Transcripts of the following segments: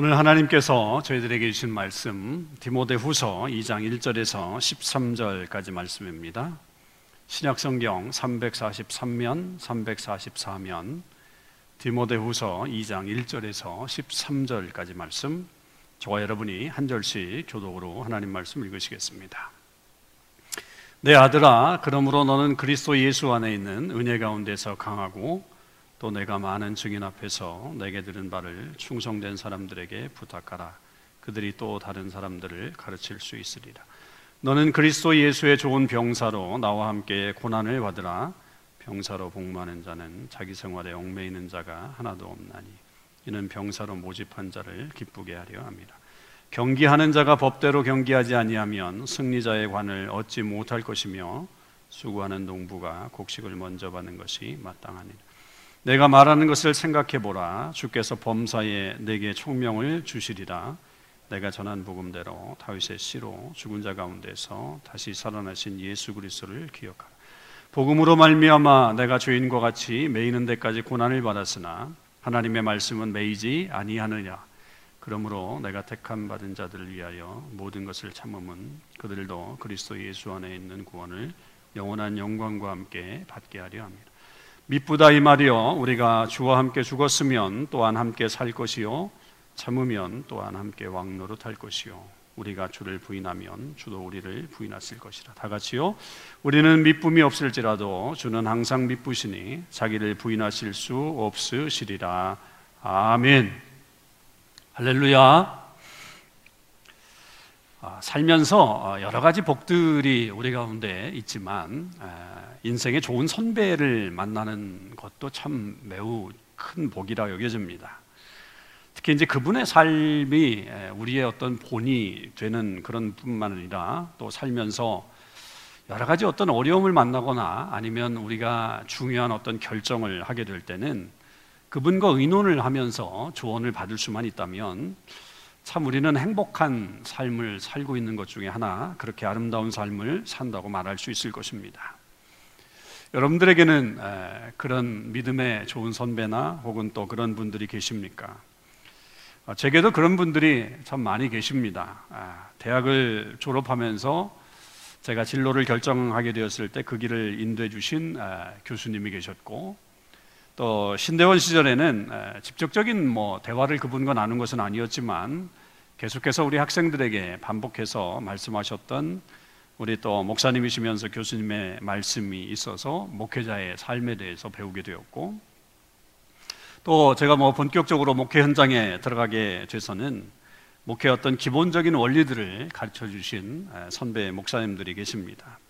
오늘 하나님께서 저희들에게 주신 말씀 디모데후서 2장 1절에서 13절까지 말씀입니다. 신약 성경 343면 344면 디모데후서 2장 1절에서 13절까지 말씀 저와 여러분이 한 절씩 교독으로 하나님 말씀 읽으시겠습니다. 내 아들아 그러므로 너는 그리스도 예수 안에 있는 은혜 가운데서 강하고 또 내가 많은 증인 앞에서 내게 들은 바를 충성된 사람들에게 부탁하라. 그들이 또 다른 사람들을 가르칠 수 있으리라. 너는 그리스도 예수의 좋은 병사로 나와 함께 고난을 받으라. 병사로 복무하는 자는 자기 생활에 얽매이는 자가 하나도 없나니 이는 병사로 모집한 자를 기쁘게 하려 함이라. 경기하는 자가 법대로 경기하지 아니하면 승리자의 관을 얻지 못할 것이며 수고하는 농부가 곡식을 먼저 받는 것이 마땅하니라. 내가 말하는 것을 생각해 보라. 주께서 범사에 내게 총명을 주시리라. 내가 전한 복음대로 다윗의 씨로 죽은 자 가운데서 다시 살아나신 예수 그리스도를 기억하라. 복음으로 말미암아 내가 죄인과 같이 매이는 데까지 고난을 받았으나 하나님의 말씀은 매이지 아니하느냐. 그러므로 내가 택함 받은 자들을 위하여 모든 것을 참음은 그들도 그리스도 예수 안에 있는 구원을 영원한 영광과 함께 받게 하려 합니다. 미쁘다 이 말이요. 우리가 주와 함께 죽었으면 또한 함께 살 것이요. 참으면 또한 함께 왕노릇할 것이요. 우리가 주를 부인하면 주도 우리를 부인하실 것이라. 다 같이요. 우리는 미쁨이 없을지라도 주는 항상 미쁘시니 자기를 부인하실 수 없으시리라. 아멘. 할렐루야. 아, 살면서 어, 여러 가지 복들이 우리 가운데 있지만 인생의 좋은 선배를 만나는 것도 참 매우 큰 복이라 여겨집니다. 특히 이제 그분의 삶이 우리의 어떤 본이 되는 그런 뿐만 아니라 또 살면서 여러 가지 어떤 어려움을 만나거나 아니면 우리가 중요한 어떤 결정을 하게 될 때는 그분과 의논을 하면서 조언을 받을 수만 있다면 참 우리는 행복한 삶을 살고 있는 것 중에 하나 그렇게 아름다운 삶을 산다고 말할 수 있을 것입니다. 여러분들에게는 그런 믿음의 좋은 선배나 혹은 또 그런 분들이 계십니까? 어, 제게도 그런 분들이 참 많이 계십니다. 아, 대학을 졸업하면서 제가 진로를 결정하게 되었을 때 그 길을 인도해 주신 교수님이 계셨고 또 신대원 시절에는 직접적인 뭐 대화를 그분과 나눈 것은 아니었지만 계속해서 우리 학생들에게 반복해서 말씀하셨던 우리 또 목사님이시면서 교수님의 말씀이 있어서 목회자의 삶에 대해서 배우게 되었고 또 제가 뭐 본격적으로 목회 현장에 들어가게 돼서는 목회 어떤 기본적인 원리들을 가르쳐 주신 선배 목사님들이 계십니다.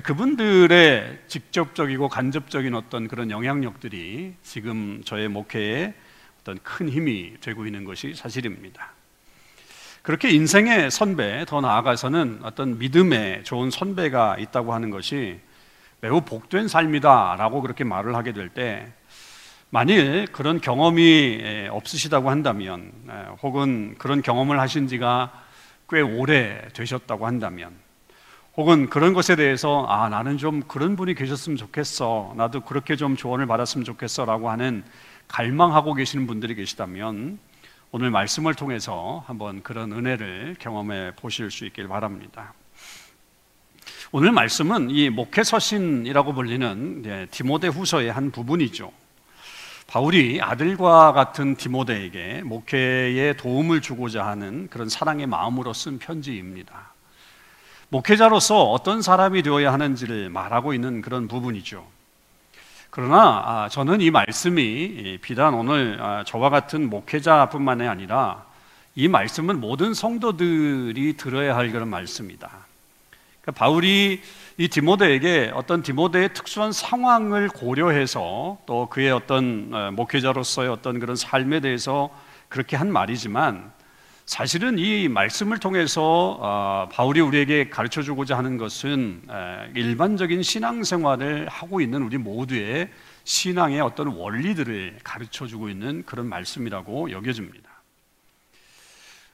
그분들의 직접적이고 간접적인 어떤 그런 영향력들이 지금 저의 목회에 어떤 큰 힘이 되고 있는 것이 사실입니다. 그렇게 인생의 선배, 더 나아가서는 어떤 믿음의 좋은 선배가 있다고 하는 것이 매우 복된 삶이다라고 그렇게 말을 하게 될 때, 만일 그런 경험이 없으시다고 한다면, 혹은 그런 경험을 하신 지가 꽤 오래 되셨다고 한다면, 혹은 그런 것에 대해서 아 나는 좀 그런 분이 계셨으면 좋겠어 나도 그렇게 좀 조언을 받았으면 좋겠어라고 하는 갈망하고 계시는 분들이 계시다면 오늘 말씀을 통해서 한번 그런 은혜를 경험해 보실 수 있길 바랍니다. 오늘 말씀은 이 목회 서신이라고 불리는 디모데 후서의 한 부분이죠. 바울이 아들과 같은 디모데에게 목회에 도움을 주고자 하는 그런 사랑의 마음으로 쓴 편지입니다. 목회자로서 어떤 사람이 되어야 하는지를 말하고 있는 그런 부분이죠. 그러나 아, 저는 이 말씀이 비단 오늘 아, 저와 같은 목회자뿐만이 아니라 이 말씀은 모든 성도들이 들어야 할 그런 말씀이다. 그러니까 바울이 이 디모데에게 어떤 디모데의 특수한 상황을 고려해서 또 그의 어떤 어, 목회자로서의 어떤 그런 삶에 대해서 그렇게 한 말이지만 사실은 이 말씀을 통해서 어, 바울이 우리에게 가르쳐 주고자 하는 것은 일반적인 신앙생활을 하고 있는 우리 모두의 신앙의 어떤 원리들을 가르쳐 주고 있는 그런 말씀이라고 여겨집니다.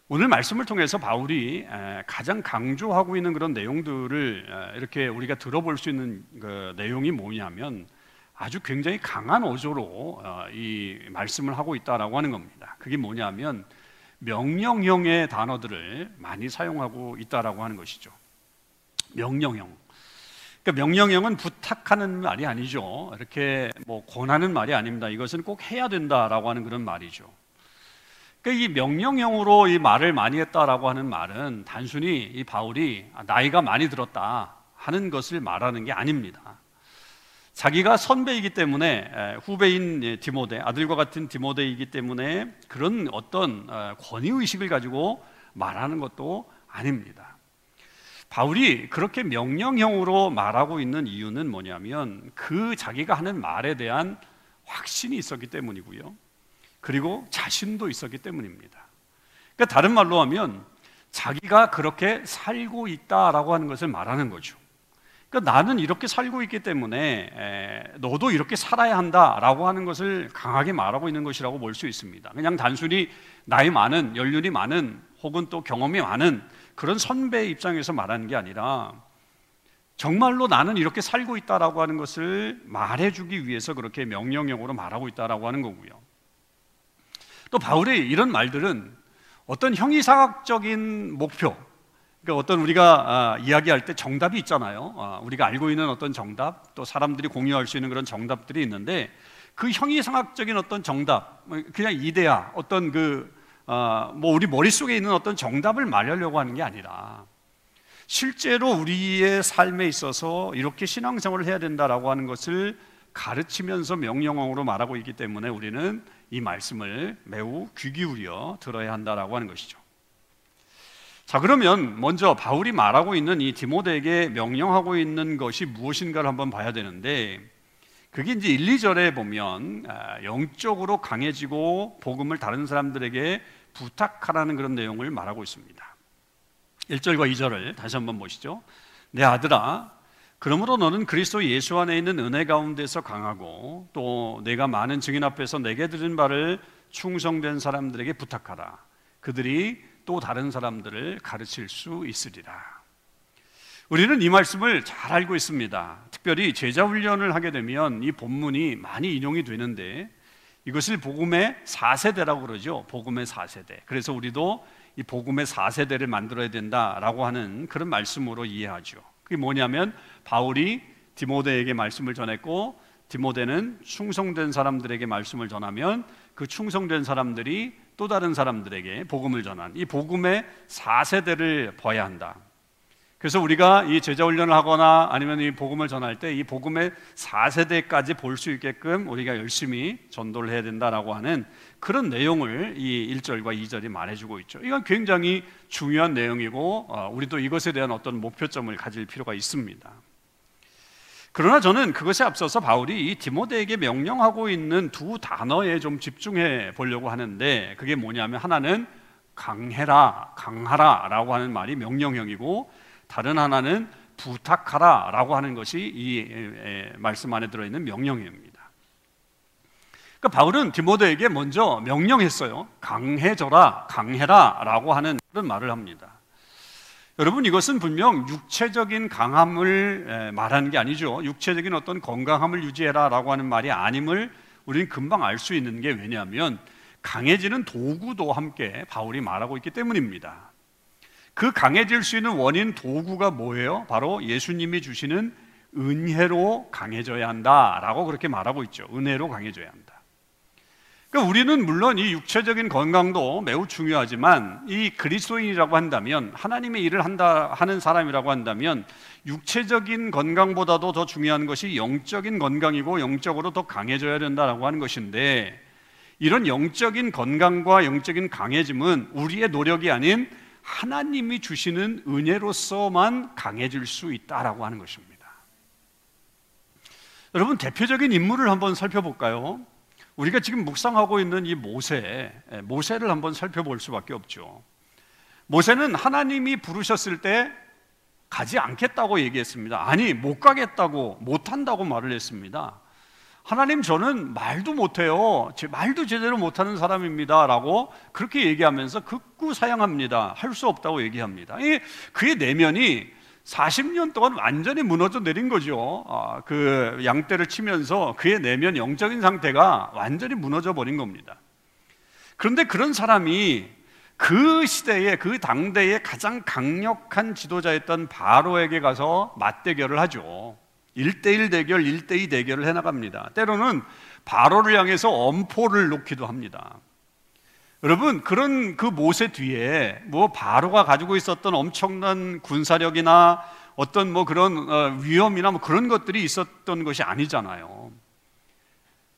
오늘 말씀을 통해서 바울이 가장 강조하고 있는 그런 내용들을 이렇게 우리가 들어볼 수 있는 그 내용이 뭐냐면 아주 굉장히 강한 어조로 어, 이 말씀을 하고 있다라고 하는 겁니다. 그게 뭐냐면 명령형의 단어들을 많이 사용하고 있다라고 하는 것이죠. 명령형. 그러니까 명령형은 부탁하는 말이 아니죠. 이렇게 뭐 권하는 말이 아닙니다. 이것은 꼭 해야 된다라고 하는 그런 말이죠. 그러니까 이 명령형으로 이 말을 많이 했다라고 하는 말은 단순히 이 바울이 나이가 많이 들었다 하는 것을 말하는 게 아닙니다. 자기가 선배이기 때문에 후배인 디모데 아들과 같은 디모데이기 때문에 그런 어떤 어, 권위 의식을 가지고 말하는 것도 아닙니다. 바울이 그렇게 명령형으로 말하고 있는 이유는 뭐냐면 그 자기가 하는 말에 대한 확신이 있었기 때문이고요. 그리고 자신도 있었기 때문입니다. 그러니까 다른 말로 하면 자기가 그렇게 살고 있다라고 하는 것을 말하는 거죠. 그러니까 나는 이렇게 살고 있기 때문에 에, 너도 이렇게 살아야 한다라고 하는 것을 강하게 말하고 있는 것이라고 볼 수 있습니다. 그냥 단순히 나이 많은 연륜이 많은 혹은 또 경험이 많은 그런 선배의 입장에서 말하는 게 아니라 정말로 나는 이렇게 살고 있다라고 하는 것을 말해주기 위해서 그렇게 명령형으로 말하고 있다라고 하는 거고요. 또 바울의 이런 말들은 어떤 형이상학적인 목표, 그러니까 어떤 우리가 아, 이야기할 때 정답이 있잖아요. 아, 우리가 알고 있는 어떤 정답, 또 사람들이 공유할 수 있는 그런 정답들이 있는데 그 형이상학적인 어떤 정답, 뭐 그냥 이데아, 어떤 그, 아, 뭐 우리 머릿속에 있는 어떤 정답을 말하려고 하는 게 아니라 실제로 우리의 삶에 있어서 이렇게 신앙생활을 해야 된다라고 하는 것을 가르치면서 명령어로 말하고 있기 때문에 우리는 이 말씀을 매우 귀 기울여 들어야 한다라고 하는 것이죠. 자, 그러면 먼저 바울이 말하고 있는 이 디모데에게 명령하고 있는 것이 무엇인가를 한번 봐야 되는데 그게 이제 1, 2절에 보면 아, 영적으로 강해지고 복음을 다른 사람들에게 부탁하라는 그런 내용을 말하고 있습니다. 1절과 2절을 다시 한번 보시죠. 내 아들아, 그러므로 너는 그리스도 예수 안에 있는 은혜 가운데서 강하고 또 내가 많은 증인 앞에서 내게 들은 바를 충성된 사람들에게 부탁하라. 그들이 또 다른 사람들을 가르칠 수 있으리라. 우리는 이 말씀을 잘 알고 있습니다. 특별히 제자 훈련을 하게 되면 이 본문이 많이 인용이 되는데 이것을 복음의 4세대라고 그러죠. 복음의 4세대. 그래서 우리도 이 복음의 4세대를 만들어야 된다라고 하는 그런 말씀으로 이해하죠. 그게 뭐냐면 바울이 디모데에게 말씀을 전했고 디모데는 충성된 사람들에게 말씀을 전하면 그 충성된 사람들이 또 다른 사람들에게 복음을 전한 이 복음의 4세대를 봐야 한다. 그래서 우리가 이 제자 훈련을 하거나 아니면 이 복음을 전할 때 이 복음의 4세대까지 볼 수 있게끔 우리가 열심히 전도를 해야 된다라고 하는 그런 내용을 이 1절과 2절이 말해주고 있죠. 이건 굉장히 중요한 내용이고 어, 우리도 이것에 대한 어떤 목표점을 가질 필요가 있습니다. 그러나 저는 그것에 앞서서 바울이 이 디모데에게 명령하고 있는 두 단어에 좀 집중해 보려고 하는데 그게 뭐냐면 하나는 강해라, 강하라라고 하는 말이 명령형이고 다른 하나는 부탁하라라고 하는 것이 이 말씀 안에 들어 있는 명령입니다. 그러니까 바울은 디모데에게 먼저 명령했어요. 강해져라, 강해라라고 하는 그런 말을 합니다. 여러분 이것은 분명 육체적인 강함을 말하는 게 아니죠. 육체적인 어떤 건강함을 유지해라라고 하는 말이 아님을 우리는 금방 알 수 있는 게 왜냐하면 강해지는 도구도 함께 바울이 말하고 있기 때문입니다. 그 강해질 수 있는 원인 도구가 뭐예요? 바로 예수님이 주시는 은혜로 강해져야 한다라고 그렇게 말하고 있죠. 은혜로 강해져야 한다. 그러니까 우리는 물론 이 육체적인 건강도 매우 중요하지만 이 그리스도인이라고 한다면 하나님의 일을 한다 하는 사람이라고 한다면 육체적인 건강보다도 더 중요한 것이 영적인 건강이고 영적으로 더 강해져야 된다라고 하는 것인데 이런 영적인 건강과 영적인 강해짐은 우리의 노력이 아닌 하나님이 주시는 은혜로서만 강해질 수 있다라고 하는 것입니다. 여러분 대표적인 인물을 한번 살펴볼까요? 우리가 지금 묵상하고 있는 이 모세, 예, 모세를 한번 살펴볼 수밖에 없죠. 모세는 하나님이 부르셨을 때 가지 않겠다고 얘기했습니다. 아니, 못 가겠다고, 못 한다고 말을 했습니다. 하나님, 저는 말도 못해요. 말도 제대로 못하는 사람입니다. 라고 그렇게 얘기하면서 극구 사양합니다. 할 수 없다고 얘기합니다. 그의 내면이 40년 동안 완전히 무너져 내린 거죠. 아, 그 양떼를 치면서 그의 내면 영적인 상태가 완전히 무너져 버린 겁니다. 그런데 그런 사람이 그 시대에 그 당대의 가장 강력한 지도자였던 바로에게 가서 맞대결을 하죠. 1대1 대결, 1대2 대결을 해 나갑니다. 때로는 바로를 향해서 엄포를 놓기도 합니다. 여러분, 그런 그 모세 뒤에 뭐 바로가 가지고 있었던 엄청난 군사력이나 어떤 뭐 그런 어, 위험이나 뭐 그런 것들이 있었던 것이 아니잖아요.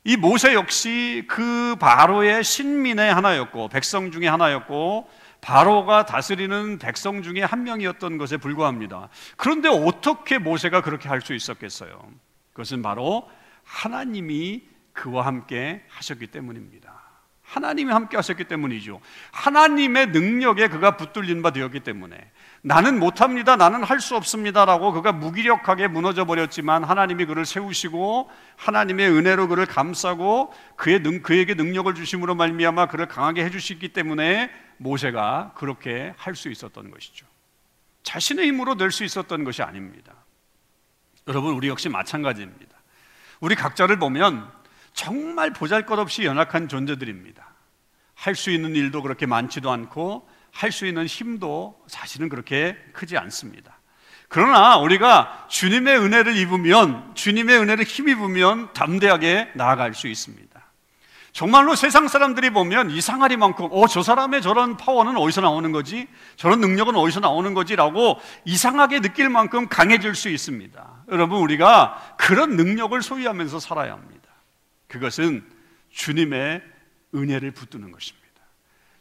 이 모세 역시 그 바로의 신민의 하나였고 백성 중에 하나였고 바로가 다스리는 백성 중에 한 명이었던 것에 불과합니다. 그런데 어떻게 모세가 그렇게 할 수 있었겠어요? 그것은 바로 하나님이 그와 함께 하셨기 때문입니다. 하나님이 함께 하셨기 때문이죠. 하나님의 능력에 그가 붙들린 바 되었기 때문에 나는 못합니다. 나는 할 수 없습니다라고 그가 무기력하게 무너져 버렸지만 하나님이 그를 세우시고 하나님의 은혜로 그를 감싸고 그의 능, 그에게 능력을 주심으로 말미암아 그를 강하게 해 주시기 때문에 모세가 그렇게 할 수 있었던 것이죠. 자신의 힘으로 될 수 있었던 것이 아닙니다. 여러분 우리 역시 마찬가지입니다. 우리 각자를 보면 정말 보잘것없이 연약한 존재들입니다. 할 수 있는 일도 그렇게 많지도 않고 할 수 있는 힘도 사실은 그렇게 크지 않습니다. 그러나 우리가 주님의 은혜를 입으면 주님의 은혜를 힘입으면 담대하게 나아갈 수 있습니다. 정말로 세상 사람들이 보면 이상하리만큼 어, 저 사람의 저런 파워는 어디서 나오는 거지? 저런 능력은 어디서 나오는 거지라고 이상하게 느낄 만큼 강해질 수 있습니다. 여러분 우리가 그런 능력을 소유하면서 살아야 합니다. 그것은 주님의 은혜를 붙드는 것입니다.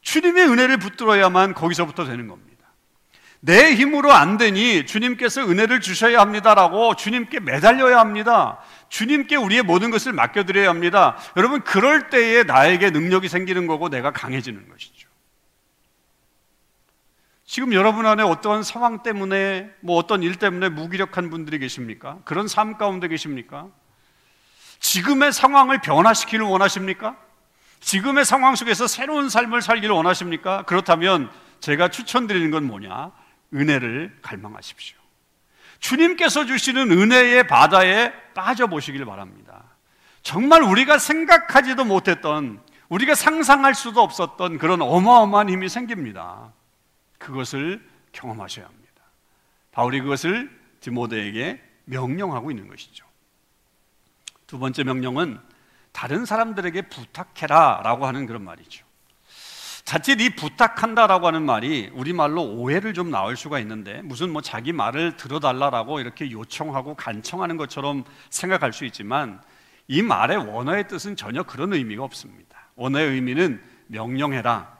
주님의 은혜를 붙들어야만 거기서부터 되는 겁니다. 내 힘으로 안 되니 주님께서 은혜를 주셔야 합니다라고 주님께 매달려야 합니다. 주님께 우리의 모든 것을 맡겨드려야 합니다. 여러분, 그럴 때에 나에게 능력이 생기는 거고 내가 강해지는 것이죠. 지금 여러분 안에 어떠한 상황 때문에, 뭐 어떤 일 때문에 무기력한 분들이 계십니까? 그런 삶 가운데 계십니까? 지금의 상황을 변화시키를 원하십니까? 지금의 상황 속에서 새로운 삶을 살기를 원하십니까? 그렇다면 제가 추천드리는 건 뭐냐? 은혜를 갈망하십시오. 주님께서 주시는 은혜의 바다에 빠져보시길 바랍니다. 정말 우리가 생각하지도 못했던, 우리가 상상할 수도 없었던 그런 어마어마한 힘이 생깁니다. 그것을 경험하셔야 합니다. 바울이 그것을 디모데에게 명령하고 있는 것이죠. 두 번째 명령은 다른 사람들에게 부탁해라 라고 하는 그런 말이죠. 자칫 이 부탁한다 라고 하는 말이 우리말로 오해를 좀 나올 수가 있는데 무슨 뭐 자기 말을 들어달라라고 이렇게 요청하고 간청하는 것처럼 생각할 수 있지만 이 말의 원어의 뜻은 전혀 그런 의미가 없습니다. 원어의 의미는 명령해라,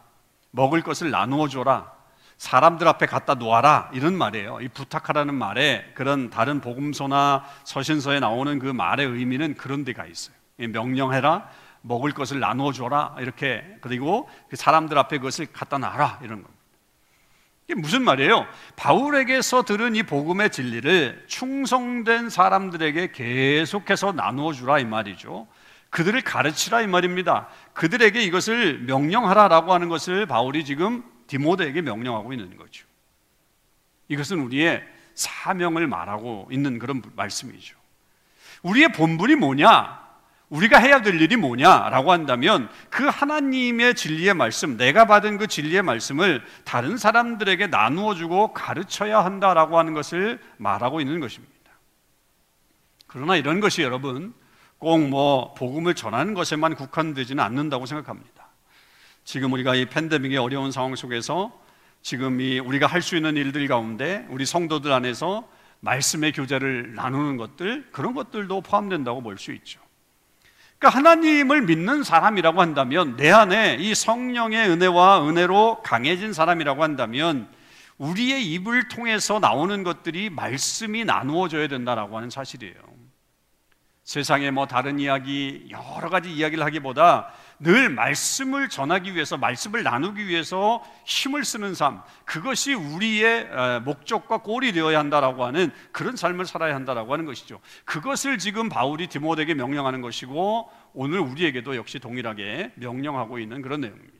먹을 것을 나누어 줘라, 사람들 앞에 갖다 놓아라 이런 말이에요. 이 부탁하라는 말에 그런 다른 복음서나 서신서에 나오는 그 말의 의미는 그런 데가 있어요. 명령해라, 먹을 것을 나누어 줘라 이렇게 그리고 그 사람들 앞에 그것을 갖다 놔라 이런 겁니다. 이게 무슨 말이에요? 바울에게서 들은 이 복음의 진리를 충성된 사람들에게 계속해서 나누어 주라 이 말이죠. 그들을 가르치라 이 말입니다. 그들에게 이것을 명령하라라고 하는 것을 바울이 지금 디모데에게 명령하고 있는 거죠. 이것은 우리의 사명을 말하고 있는 그런 말씀이죠. 우리의 본분이 뭐냐? 우리가 해야 될 일이 뭐냐라고 한다면 그 하나님의 진리의 말씀, 내가 받은 그 진리의 말씀을 다른 사람들에게 나누어 주고 가르쳐야 한다라고 하는 것을 말하고 있는 것입니다. 그러나 이런 것이 여러분 꼭 뭐 복음을 전하는 것에만 국한되지는 않는다고 생각합니다. 지금 우리가 이 팬데믹의 어려운 상황 속에서 지금 이 우리가 할 수 있는 일들 가운데 우리 성도들 안에서 말씀의 교제를 나누는 것들 그런 것들도 포함된다고 볼 수 있죠. 그러니까 하나님을 믿는 사람이라고 한다면 내 안에 이 성령의 은혜와 은혜로 강해진 사람이라고 한다면 우리의 입을 통해서 나오는 것들이 말씀이 나누어져야 된다라고 하는 사실이에요. 세상에 뭐 다른 이야기 여러 가지 이야기를 하기보다 늘 말씀을 전하기 위해서 말씀을 나누기 위해서 힘을 쓰는 삶 그것이 우리의 목적과 꼴이 되어야 한다라고 하는 그런 삶을 살아야 한다라고 하는 것이죠. 그것을 지금 바울이 디모데에게 명령하는 것이고 오늘 우리에게도 역시 동일하게 명령하고 있는 그런 내용입니다.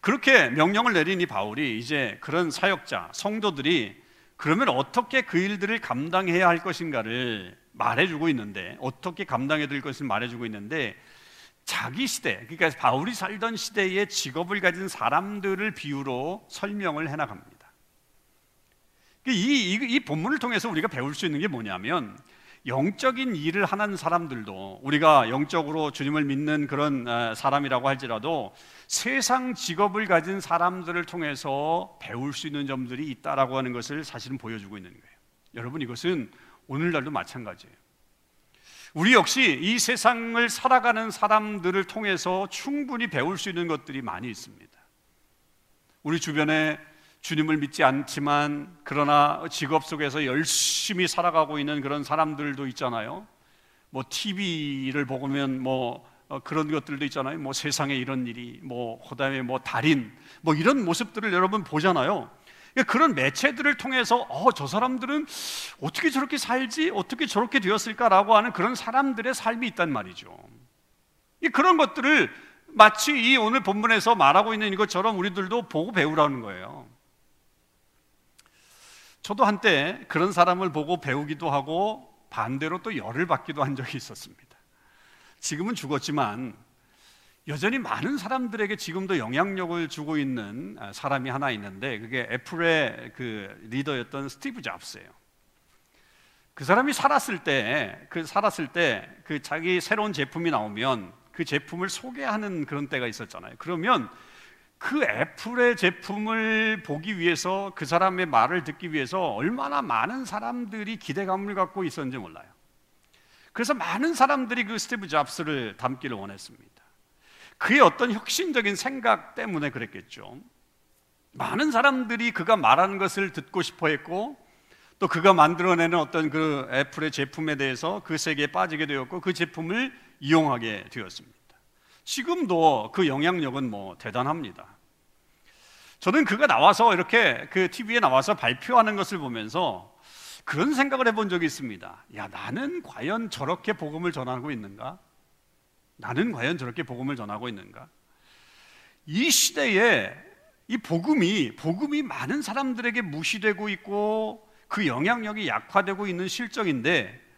그렇게 명령을 내린 이 바울이 이제 그런 사역자 성도들이 그러면 어떻게 그 일들을 감당해야 할 것인가를 말해주고 있는데 어떻게 감당해야 될 것을 말해주고 있는데 자기 시대, 그러니까 바울이 살던 시대의 직업을 가진 사람들을 비유로 설명을 해나갑니다. 이, 이, 이 본문을 통해서 우리가 배울 수 있는 게 뭐냐면 영적인 일을 하는 사람들도 우리가 영적으로 주님을 믿는 그런 사람이라고 할지라도 세상 직업을 가진 사람들을 통해서 배울 수 있는 점들이 있다라고 하는 것을 사실은 보여주고 있는 거예요. 여러분 이것은 오늘날도 마찬가지예요. 우리 역시 이 세상을 살아가는 사람들을 통해서 충분히 배울 수 있는 것들이 많이 있습니다. 우리 주변에 주님을 믿지 않지만 그러나 직업 속에서 열심히 살아가고 있는 그런 사람들도 있잖아요. 뭐 TV를 보면 뭐 어, 그런 것들도 있잖아요. 뭐 세상에 이런 일이 뭐 그다음에 뭐 달인 뭐 이런 모습들을 여러분 보잖아요. 그러니까 그런 매체들을 통해서 어, 저 사람들은 어떻게 저렇게 살지? 어떻게 저렇게 되었을까라고 하는 그런 사람들의 삶이 있단 말이죠. 그런 것들을 마치 이 오늘 본문에서 말하고 있는 이것처럼 우리들도 보고 배우라는 거예요. 저도 한때 그런 사람을 보고 배우기도 하고 반대로 또 열을 받기도 한 적이 있었습니다. 지금은 죽었지만 여전히 많은 사람들에게 지금도 영향력을 주고 있는 사람이 하나 있는데 그게 애플의 그 리더였던 스티브 잡스예요. 그 사람이 살았을 때, 그 살았을 때 그 자기 새로운 제품이 나오면 그 제품을 소개하는 그런 때가 있었잖아요. 그러면 그 애플의 제품을 보기 위해서 그 사람의 말을 듣기 위해서 얼마나 많은 사람들이 기대감을 갖고 있었는지 몰라요. 그래서 많은 사람들이 그 스티브 잡스를 닮기를 원했습니다. 그의 어떤 혁신적인 생각 때문에 그랬겠죠. 많은 사람들이 그가 말하는 것을 듣고 싶어 했고 또 그가 만들어내는 어떤 그 애플의 제품에 대해서 그 세계에 빠지게 되었고 그 제품을 이용하게 되었습니다. 지금도 그 영향력은 뭐 대단합니다. 저는 그가 나와서 이렇게 그 TV에 나와서 발표하는 것을 보면서 그런 생각을 해본 적이 있습니다. 야, 나는 과연 저렇게 복음을 전하고 있는가? 나는 과연 저렇게 복음을 전하고 있는가? 이 시대에 이 복음이, 복음이 많은 사람들에게 무시되고 있고 그 영향력이 약화되고 있는 실정인데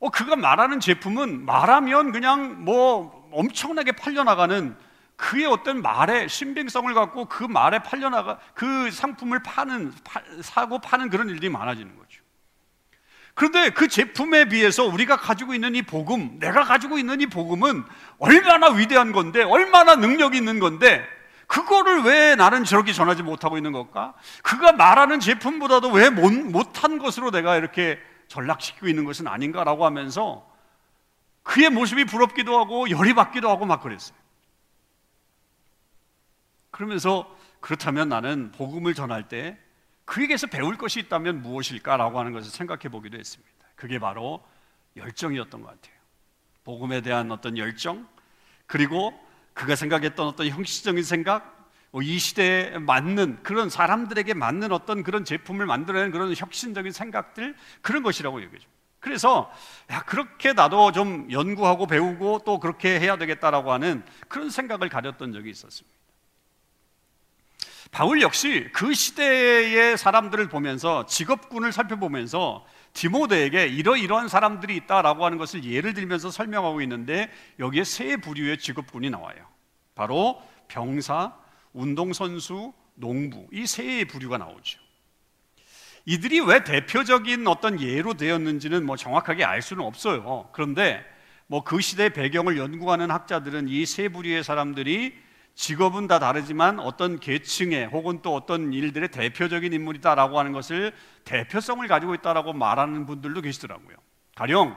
어, 그가 말하는 제품은 말하면 그냥 뭐 엄청나게 팔려 나가는 그의 어떤 말의 신빙성을 갖고 그 말에 팔려 나가 그 상품을 파는 파, 사고 파는 그런 일들이 많아지는 거죠. 그런데 그 제품에 비해서 우리가 가지고 있는 이 복음, 내가 가지고 있는 이 복음은 얼마나 위대한 건데, 얼마나 능력 있는 건데, 그거를 왜 나는 저렇게 전하지 못하고 있는 걸까? 그가 말하는 제품보다도 왜 못, 못한 것으로 내가 이렇게 전락시키고 있는 것은 아닌가라고 하면서 그의 모습이 부럽기도 하고 열이 받기도 하고 막 그랬어요. 그러면서 그렇다면 나는 복음을 전할 때 그에게서 배울 것이 있다면 무엇일까라고 하는 것을 생각해 보기도 했습니다. 그게 바로 열정이었던 것 같아요. 복음에 대한 어떤 열정, 그리고 그가 생각했던 어떤 형식적인 생각, 뭐이 시대에 맞는 그런 사람들에게 맞는 어떤 그런 제품을 만들어내는 그런 혁신적인 생각들 그런 것이라고 얘기죠. 그래서 야 그렇게 나도 좀 연구하고 배우고 또 그렇게 해야 되겠다라고 하는 그런 생각을 가졌던 적이 있었습니다. 바울 역시 그 시대의 사람들을 보면서 직업군을 살펴보면서 디모데에게 이러이러한 사람들이 있다라고 하는 것을 예를 들면서 설명하고 있는데 여기에 세 부류의 직업군이 나와요. 바로 병사, 운동선수, 농부 이 세 부류가 나오죠. 이들이 왜 대표적인 어떤 예로 되었는지는 뭐 정확하게 알 수는 없어요. 그런데 뭐 그 시대 배경을 연구하는 학자들은 이 세 부류의 사람들이 직업은 다 다르지만 어떤 계층의 혹은 또 어떤 일들의 대표적인 인물이다라고 하는 것을 대표성을 가지고 있다라고 말하는 분들도 계시더라고요. 가령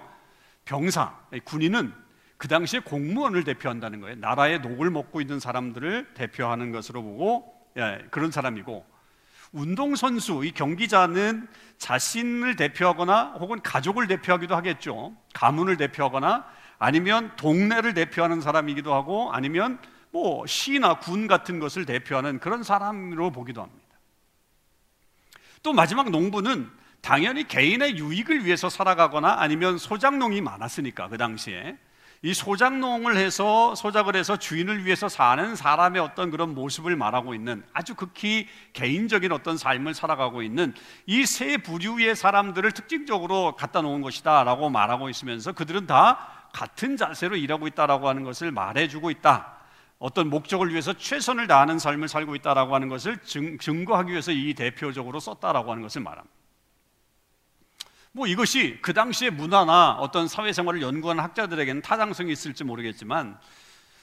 병사, 군인은 그 당시에 공무원을 대표한다는 거예요. 나라의 녹을 먹고 있는 사람들을 대표하는 것으로 보고 예, 그런 사람이고 운동선수, 이 경기자는 자신을 대표하거나 혹은 가족을 대표하기도 하겠죠. 가문을 대표하거나 아니면 동네를 대표하는 사람이기도 하고 아니면 뭐 시나 군 같은 것을 대표하는 그런 사람으로 보기도 합니다. 또 마지막 농부는 당연히 개인의 유익을 위해서 살아가거나 아니면 소작농이 많았으니까 그 당시에 이 소작농을 해서 소작을 해서 주인을 위해서 사는 사람의 어떤 그런 모습을 말하고 있는 아주 극히 개인적인 어떤 삶을 살아가고 있는 이 세 부류의 사람들을 특징적으로 갖다 놓은 것이다라고 말하고 있으면서 그들은 다 같은 자세로 일하고 있다라고 하는 것을 말해주고 있다. 어떤 목적을 위해서 최선을 다하는 삶을 살고 있다라고 하는 것을 증, 증거하기 위해서 이 대표적으로 썼다라고 하는 것을 말합니다. 뭐 이것이 그 당시의 문화나 어떤 사회생활을 연구하는 학자들에게는 타당성이 있을지 모르겠지만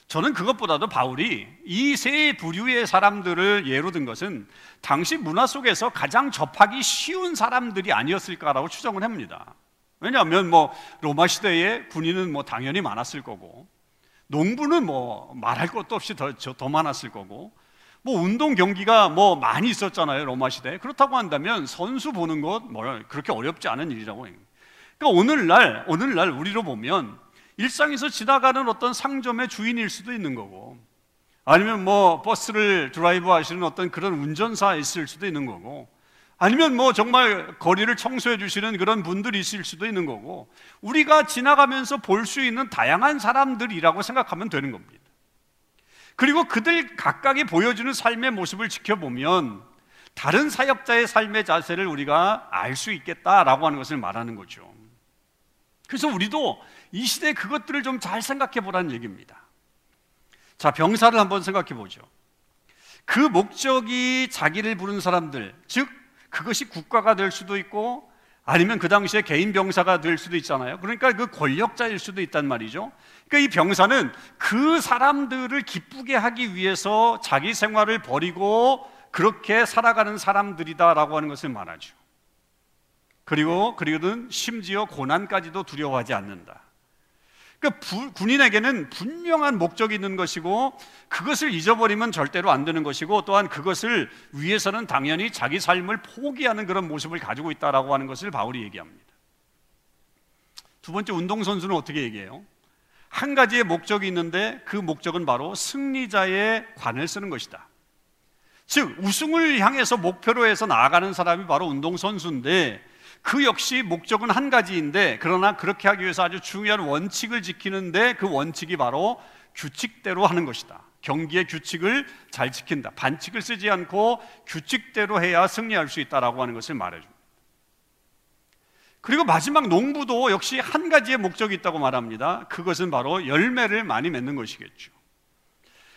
저는 그것보다도 바울이 이 세 부류의 사람들을 예로 든 것은 당시 문화 속에서 가장 접하기 쉬운 사람들이 아니었을까라고 추정을 합니다. 왜냐하면 뭐 로마 시대에 군인은 뭐 당연히 많았을 거고 농부는 뭐 말할 것도 없이 더, 더 많았을 거고. 뭐 운동 경기가 뭐 많이 있었잖아요 로마 시대 그렇다고 한다면 선수 보는 것 뭐 그렇게 어렵지 않은 일이라고 그러니까 오늘날 오늘날 우리로 보면 일상에서 지나가는 어떤 상점의 주인일 수도 있는 거고 아니면 뭐 버스를 드라이브 하시는 어떤 그런 운전사 있을 수도 있는 거고 아니면 뭐 정말 거리를 청소해 주시는 그런 분들이 있을 수도 있는 거고 우리가 지나가면서 볼 수 있는 다양한 사람들이라고 생각하면 되는 겁니다. 그리고 그들 각각이 보여주는 삶의 모습을 지켜보면 다른 사역자의 삶의 자세를 우리가 알 수 있겠다라고 하는 것을 말하는 거죠. 그래서 우리도 이 시대에 그것들을 좀 잘 생각해 보라는 얘기입니다. 자, 병사를 한번 생각해 보죠. 그 목적이 자기를 부른 사람들, 즉 그것이 국가가 될 수도 있고 아니면 그 당시에 개인 병사가 될 수도 있잖아요. 그러니까 그 권력자일 수도 있단 말이죠. 그러니까 이 병사는 그 사람들을 기쁘게 하기 위해서 자기 생활을 버리고 그렇게 살아가는 사람들이다라고 하는 것을 말하죠. 그리고 그리고는 심지어 고난까지도 두려워하지 않는다. 그러니까 부, 군인에게는 분명한 목적이 있는 것이고 그것을 잊어버리면 절대로 안 되는 것이고 또한 그것을 위해서는 당연히 자기 삶을 포기하는 그런 모습을 가지고 있다라고 하는 것을 바울이 얘기합니다. 두 번째 운동 선수는 어떻게 얘기해요? 한 가지의 목적이 있는데 그 목적은 바로 승리자의 관을 쓰는 것이다. 즉, 우승을 향해서 목표로 해서 나아가는 사람이 바로 운동선수인데 그 역시 목적은 한 가지인데 그러나 그렇게 하기 위해서 아주 중요한 원칙을 지키는데 그 원칙이 바로 규칙대로 하는 것이다. 경기의 규칙을 잘 지킨다. 반칙을 쓰지 않고 규칙대로 해야 승리할 수 있다라고 하는 것을 말해줍니다. 그리고 마지막 농부도 역시 한 가지의 목적이 있다고 말합니다. 그것은 바로 열매를 많이 맺는 것이겠죠.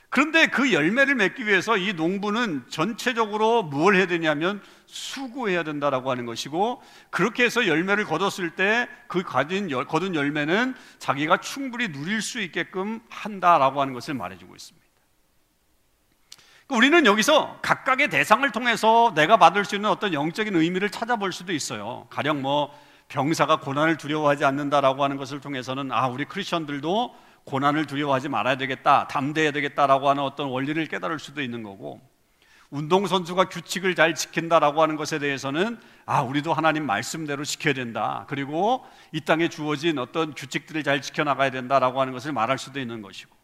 그런데 그 열매를 맺기 위해서 이 농부는 전체적으로 무엇을 해야 되냐면 수고해야 된다라고 하는 것이고 그렇게 해서 열매를 거뒀을 때그 거둔 열매는 자기가 충분히 누릴 수 있게끔 한다라고 하는 것을 말해주고 있습니다. 그러니까 우리는 여기서 각각의 대상을 통해서 내가 받을 수 있는 어떤 영적인 의미를 찾아볼 수도 있어요. 가령 뭐 병사가 고난을 두려워하지 않는다라고 하는 것을 통해서는 아 우리 크리스천들도 고난을 두려워하지 말아야 되겠다, 담대해야 되겠다라고 하는 어떤 원리를 깨달을 수도 있는 거고 운동선수가 규칙을 잘 지킨다라고 하는 것에 대해서는 아, 우리도 하나님 말씀대로 지켜야 된다. 그리고 이 땅에 주어진 어떤 규칙들을 잘 지켜나가야 된다라고 하는 것을 말할 수도 있는 것이고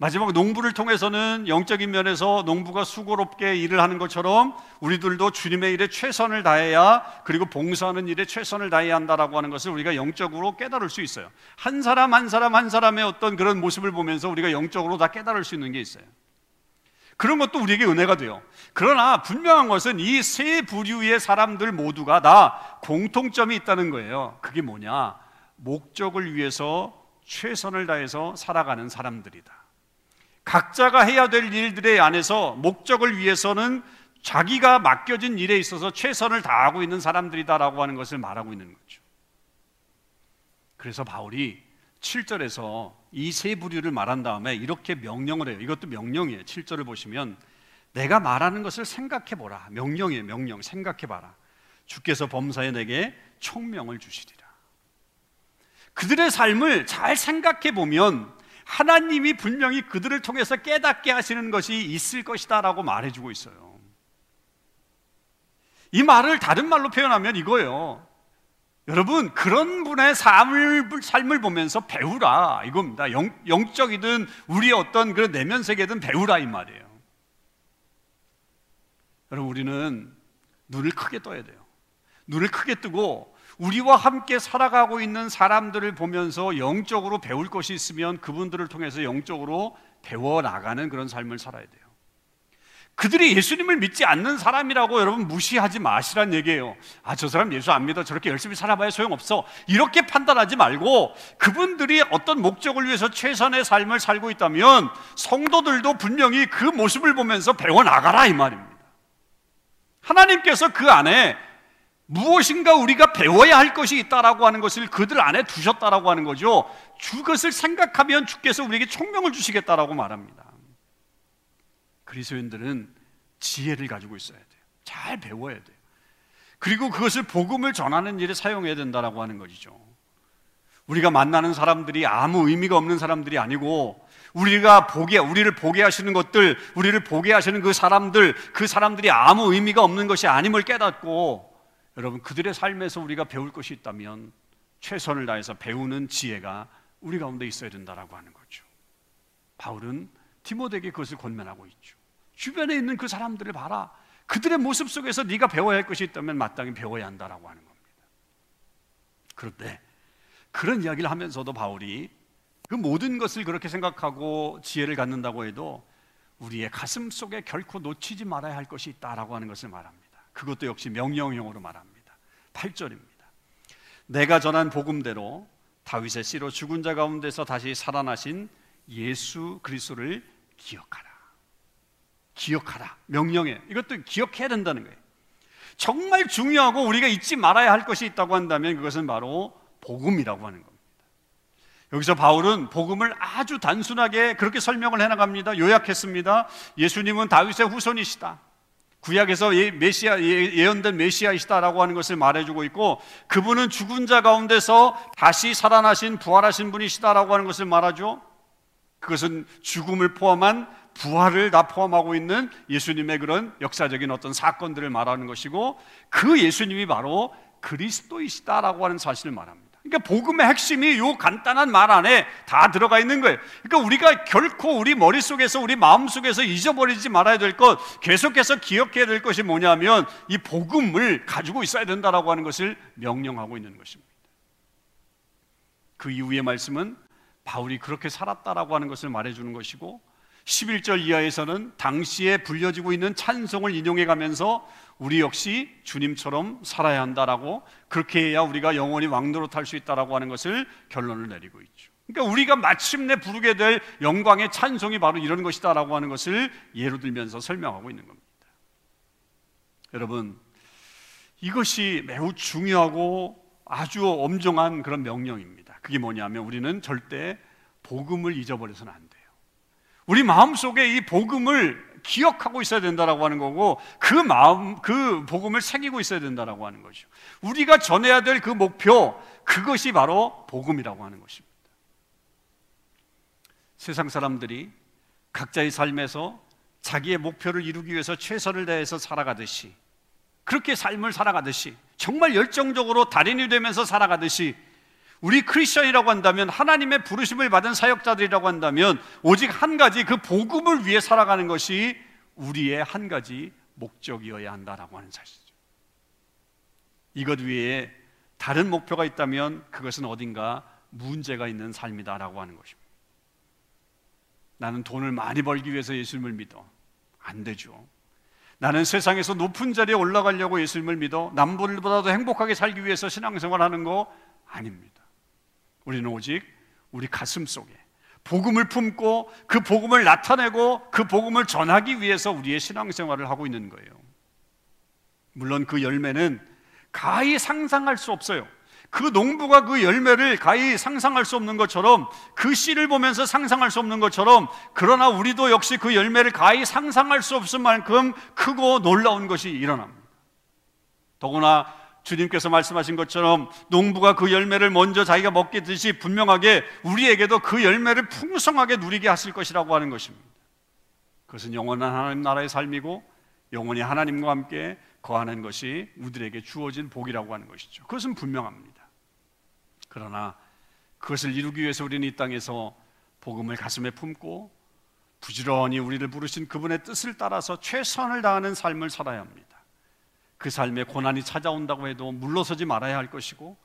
마지막 농부를 통해서는 영적인 면에서 농부가 수고롭게 일을 하는 것처럼 우리들도 주님의 일에 최선을 다해야 그리고 봉사하는 일에 최선을 다해야 한다라고 하는 것을 우리가 영적으로 깨달을 수 있어요. 한 사람 한 사람 한 사람의 어떤 그런 모습을 보면서 우리가 영적으로 다 깨달을 수 있는 게 있어요. 그런 것도 우리에게 은혜가 돼요. 그러나 분명한 것은 이 세 부류의 사람들 모두가 다 공통점이 있다는 거예요. 그게 뭐냐? 목적을 위해서 최선을 다해서 살아가는 사람들이다. 각자가 해야 될 일들의 안에서 목적을 위해서는 자기가 맡겨진 일에 있어서 최선을 다하고 있는 사람들이다라고 하는 것을 말하고 있는 거죠. 그래서 바울이 7절에서 이 세 부류를 말한 다음에 이렇게 명령을 해요. 이것도 명령이에요. 7절을 보시면 내가 말하는 것을 생각해 보라. 명령이에요. 명령. 생각해 봐라. 주께서 범사에 내게 총명을 주시리라. 그들의 삶을 잘 생각해 보면 하나님이 분명히 그들을 통해서 깨닫게 하시는 것이 있을 것이다라고 말해주고 있어요. 이 말을 다른 말로 표현하면 이거예요. 여러분, 그런 분의 삶을, 삶을 보면서 배우라. 이겁니다. 영, 영적이든 우리의 어떤 그런 내면 세계든 배우라. 이 말이에요. 여러분, 우리는 눈을 크게 떠야 돼요. 눈을 크게 뜨고 우리와 함께 살아가고 있는 사람들을 보면서 영적으로 배울 것이 있으면 그분들을 통해서 영적으로 배워 나가는 그런 삶을 살아야 돼요. 그들이 예수님을 믿지 않는 사람이라고 여러분 무시하지 마시란 얘기예요. 아, 저 사람 예수 안 믿어. 저렇게 열심히 살아봐야 소용없어. 이렇게 판단하지 말고 그분들이 어떤 목적을 위해서 최선의 삶을 살고 있다면 성도들도 분명히 그 모습을 보면서 배워나가라 이 말입니다. 하나님께서 그 안에 무엇인가 우리가 배워야 할 것이 있다라고 하는 것을 그들 안에 두셨다라고 하는 거죠. 그것을 생각하면 주께서 우리에게 총명을 주시겠다라고 말합니다. 그리스도인들은 지혜를 가지고 있어야 돼요. 잘 배워야 돼요. 그리고 그것을 복음을 전하는 일에 사용해야 된다라고 하는 것이죠. 우리가 만나는 사람들이 아무 의미가 없는 사람들이 아니고 우리가 보게 우리를 보게 하시는 것들, 우리를 보게 하시는 그 사람들, 그 사람들이 아무 의미가 없는 것이 아님을 깨닫고 여러분 그들의 삶에서 우리가 배울 것이 있다면 최선을 다해서 배우는 지혜가 우리 가운데 있어야 된다라고 하는 거죠. 바울은 디모데에게 그것을 권면하고 있죠. 주변에 있는 그 사람들을 봐라. 그들의 모습 속에서 네가 배워야 할 것이 있다면 마땅히 배워야 한다라고 하는 겁니다. 그런데 그런 이야기를 하면서도 바울이 그 모든 것을 그렇게 생각하고 지혜를 갖는다고 해도 우리의 가슴 속에 결코 놓치지 말아야 할 것이 있다라고 하는 것을 말합니다. 그것도 역시 명령형으로 말합니다. 8절입니다. 내가 전한 복음대로 다윗의 씨로 죽은 자 가운데서 다시 살아나신 예수 그리스도를 기억하라. 기억하라. 명령해. 이것도 기억해야 된다는 거예요. 정말 중요하고 우리가 잊지 말아야 할 것이 있다고 한다면 그것은 바로 복음이라고 하는 겁니다. 여기서 바울은 복음을 아주 단순하게 그렇게 설명을 해나갑니다. 요약했습니다. 예수님은 다윗의 후손이시다. 구약에서 메시아 예언된 메시아이시다라고 하는 것을 말해주고 있고 그분은 죽은 자 가운데서 다시 살아나신 부활하신 분이시다라고 하는 것을 말하죠. 그것은 죽음을 포함한 부활을 다 포함하고 있는 예수님의 그런 역사적인 어떤 사건들을 말하는 것이고 그 예수님이 바로 그리스도이시다라고 하는 사실을 말합니다. 그러니까 복음의 핵심이 이 간단한 말 안에 다 들어가 있는 거예요. 그러니까 우리가 결코 우리 머릿속에서 우리 마음속에서 잊어버리지 말아야 될 것, 계속해서 기억해야 될 것이 뭐냐면 이 복음을 가지고 있어야 된다라고 하는 것을 명령하고 있는 것입니다. 그 이후의 말씀은 바울이 그렇게 살았다라고 하는 것을 말해 주는 것이고 11절 이하에서는 당시에 불려지고 있는 찬송을 인용해 가면서 우리 역시 주님처럼 살아야 한다라고 그렇게 해야 우리가 영원히 왕노릇할 수 있다라고 하는 것을 결론을 내리고 있죠. 그러니까 우리가 마침내 부르게 될 영광의 찬송이 바로 이런 것이다라고 하는 것을 예로 들면서 설명하고 있는 겁니다. 여러분, 이것이 매우 중요하고 아주 엄정한 그런 명령입니다. 그게 뭐냐면 우리는 절대 복음을 잊어버려서는 안. 우리 마음속에 이 복음을 기억하고 있어야 된다라고 하는 거고 그 마음 그 복음을 새기고 있어야 된다라고 하는 거죠. 우리가 전해야 될 그 목표 그것이 바로 복음이라고 하는 것입니다. 세상 사람들이 각자의 삶에서 자기의 목표를 이루기 위해서 최선을 다해서 살아가듯이 그렇게 삶을 살아가듯이 정말 열정적으로 달인이 되면서 살아가듯이 우리 크리스천이라고 한다면 하나님의 부르심을 받은 사역자들이라고 한다면 오직 한 가지 그 복음을 위해 살아가는 것이 우리의 한 가지 목적이어야 한다라고 하는 사실이죠. 이것 위에 다른 목표가 있다면 그것은 어딘가 문제가 있는 삶이다라고 하는 것입니다. 나는 돈을 많이 벌기 위해서 예수님을 믿어. 안 되죠. 나는 세상에서 높은 자리에 올라가려고 예수님을 믿어. 남들보다도 행복하게 살기 위해서 신앙생활 하는 거 아닙니다. 우리는 오직 우리 가슴 속에 복음을 품고 그 복음을 나타내고 그 복음을 전하기 위해서 우리의 신앙생활을 하고 있는 거예요. 물론 그 열매는 가히 상상할 수 없어요. 그 농부가 그 열매를 가히 상상할 수 없는 것처럼 그 씨를 보면서 상상할 수 없는 것처럼 그러나 우리도 역시 그 열매를 가히 상상할 수 없을 만큼 크고 놀라운 것이 일어납니다. 더구나 주님께서 말씀하신 것처럼 농부가 그 열매를 먼저 자기가 먹게 듯이 분명하게 우리에게도 그 열매를 풍성하게 누리게 하실 것이라고 하는 것입니다. 그것은 영원한 하나님 나라의 삶이고 영원히 하나님과 함께 거하는 것이 우리들에게 주어진 복이라고 하는 것이죠. 그것은 분명합니다. 그러나 그것을 이루기 위해서 우리는 이 땅에서 복음을 가슴에 품고 부지런히 우리를 부르신 그분의 뜻을 따라서 최선을 다하는 삶을 살아야 합니다. 그 삶에 고난이 찾아온다고 해도 물러서지 말아야 할 것이고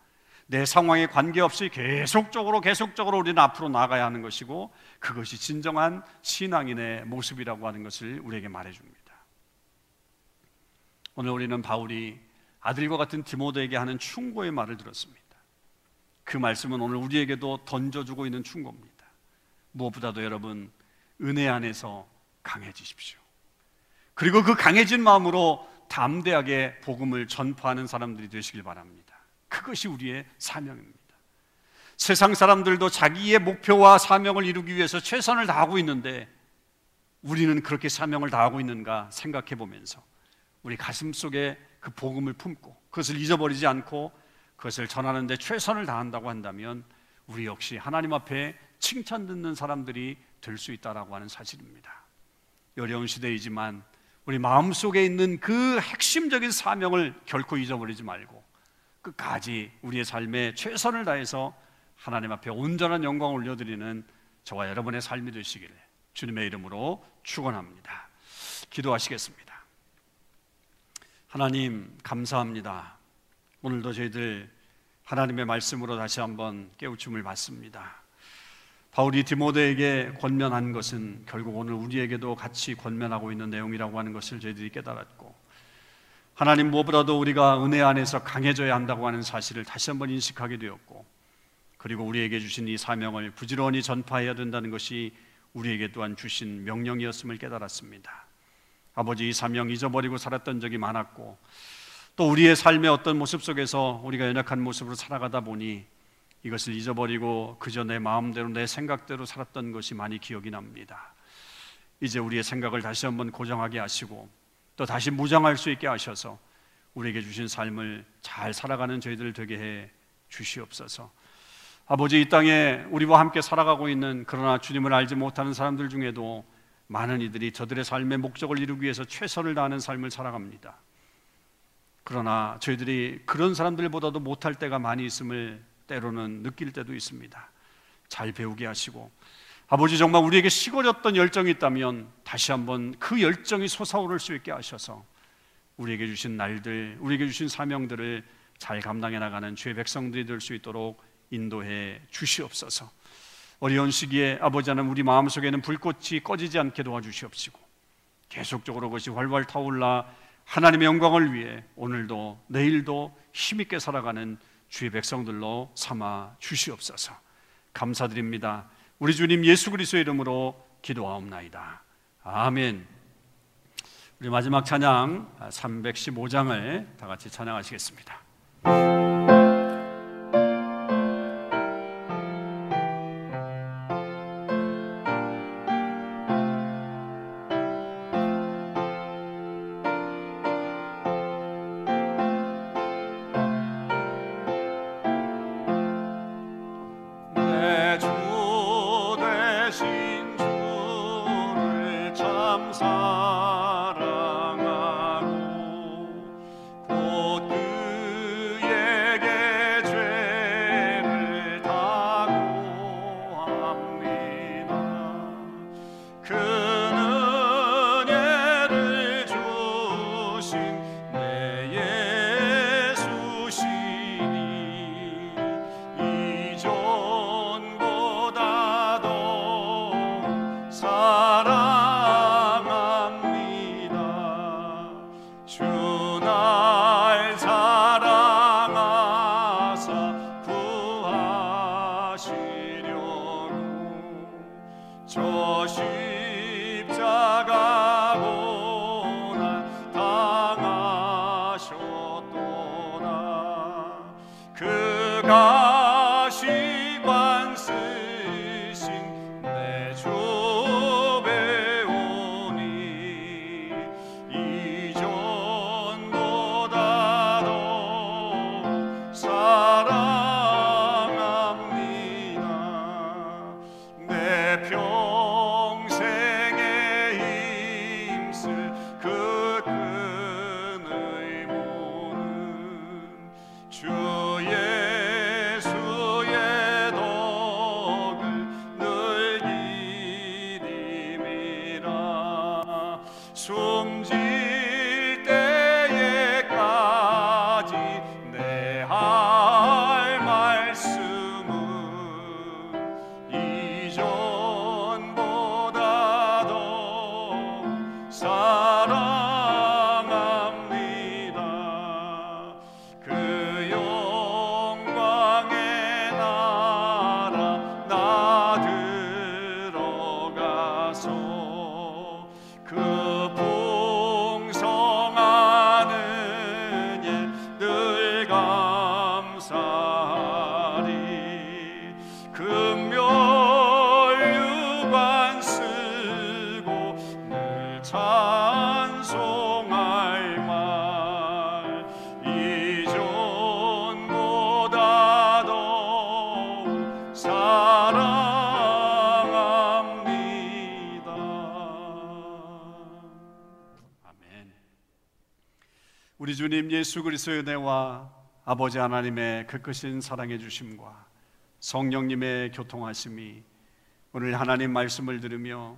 내 상황에 관계없이 계속적으로 계속적으로 우리는 앞으로 나가야 하는 것이고 그것이 진정한 신앙인의 모습이라고 하는 것을 우리에게 말해 줍니다. 오늘 우리는 바울이 아들과 같은 디모데에게 하는 충고의 말을 들었습니다. 그 말씀은 오늘 우리에게도 던져주고 있는 충고입니다. 무엇보다도 여러분, 은혜 안에서 강해지십시오. 그리고 그 강해진 마음으로 담대하게 복음을 전파하는 사람들이 되시길 바랍니다. 그것이 우리의 사명입니다. 세상 사람들도 자기의 목표와 사명을 이루기 위해서 최선을 다하고 있는데 우리는 그렇게 사명을 다하고 있는가 생각해 보면서 우리 가슴 속에 그 복음을 품고 그것을 잊어버리지 않고 그것을 전하는데 최선을 다한다고 한다면 우리 역시 하나님 앞에 칭찬 듣는 사람들이 될 수 있다라고 하는 사실입니다. 어려운 시대이지만 우리 마음 속에 있는 그 핵심적인 사명을 결코 잊어버리지 말고 끝까지 우리의 삶에 최선을 다해서 하나님 앞에 온전한 영광을 올려드리는 저와 여러분의 삶이 되시기를 주님의 이름으로 축원합니다. 기도하시겠습니다. 하나님 감사합니다. 오늘도 저희들 하나님의 말씀으로 다시 한번 깨우침을 받습니다. 바울이 디모데에게 권면한 것은 결국 오늘 우리에게도 같이 권면하고 있는 내용이라고 하는 것을 저희들이 깨달았고 하나님 무엇보다도 우리가 은혜 안에서 강해져야 한다고 하는 사실을 다시 한번 인식하게 되었고 그리고 우리에게 주신 이 사명을 부지런히 전파해야 된다는 것이 우리에게 또한 주신 명령이었음을 깨달았습니다. 아버지 이 사명 잊어버리고 살았던 적이 많았고 또 우리의 삶의 어떤 모습 속에서 우리가 연약한 모습으로 살아가다 보니 이것을 잊어버리고 그저 내 마음대로 내 생각대로 살았던 것이 많이 기억이 납니다. 이제 우리의 생각을 다시 한번 고정하게 하시고 또 다시 무장할 수 있게 하셔서 우리에게 주신 삶을 잘 살아가는 저희들 되게 해 주시옵소서. 아버지 이 땅에 우리와 함께 살아가고 있는 그러나 주님을 알지 못하는 사람들 중에도 많은 이들이 저들의 삶의 목적을 이루기 위해서 최선을 다하는 삶을 살아갑니다. 그러나 저희들이 그런 사람들보다도 못할 때가 많이 있음을 때로는 느낄 때도 있습니다. 잘 배우게 하시고 아버지 정말 우리에게 식어졌던 열정이 있다면 다시 한번 그 열정이 솟아오를 수 있게 하셔서 우리에게 주신 날들, 우리에게 주신 사명들을 잘 감당해 나가는 주의 백성들이 될 수 있도록 인도해 주시옵소서. 어려운 시기에 아버지 하나님 우리 마음속에는 불꽃이 꺼지지 않게 도와주시옵시고 계속적으로 그것이 활활 타올라 하나님의 영광을 위해 오늘도 내일도 힘있게 살아가는 주의 백성들로 삼아 주시옵소서. 감사드립니다. 우리 주님 예수 그리스도의 이름으로 기도하옵나이다. 아멘. 우리 마지막 찬양 315장을 다 같이 찬양하시겠습니다. songs. 우리 주님 예수 그리스도의 은혜와 아버지 하나님의 그 크신 사랑해 주심과 성령님의 교통하심이 오늘 하나님 말씀을 들으며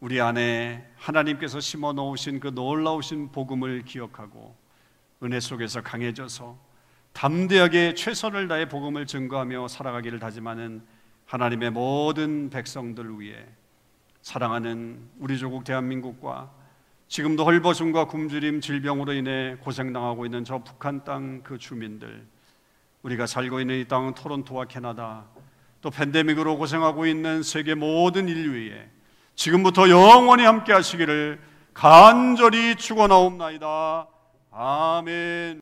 우리 안에 하나님께서 심어 놓으신 그 놀라우신 복음을 기억하고 은혜 속에서 강해져서 담대하게 최선을 다해 복음을 증거하며 살아가기를 다짐하는 하나님의 모든 백성들 위해 사랑하는 우리 조국 대한민국과 지금도 헐벗음과 굶주림 질병으로 인해 고생당하고 있는 저 북한 땅 그 주민들 우리가 살고 있는 이땅 토론토와 캐나다 또 팬데믹으로 고생하고 있는 세계 모든 인류에 지금부터 영원히 함께 하시기를 간절히 축원하옵나이다. 아멘.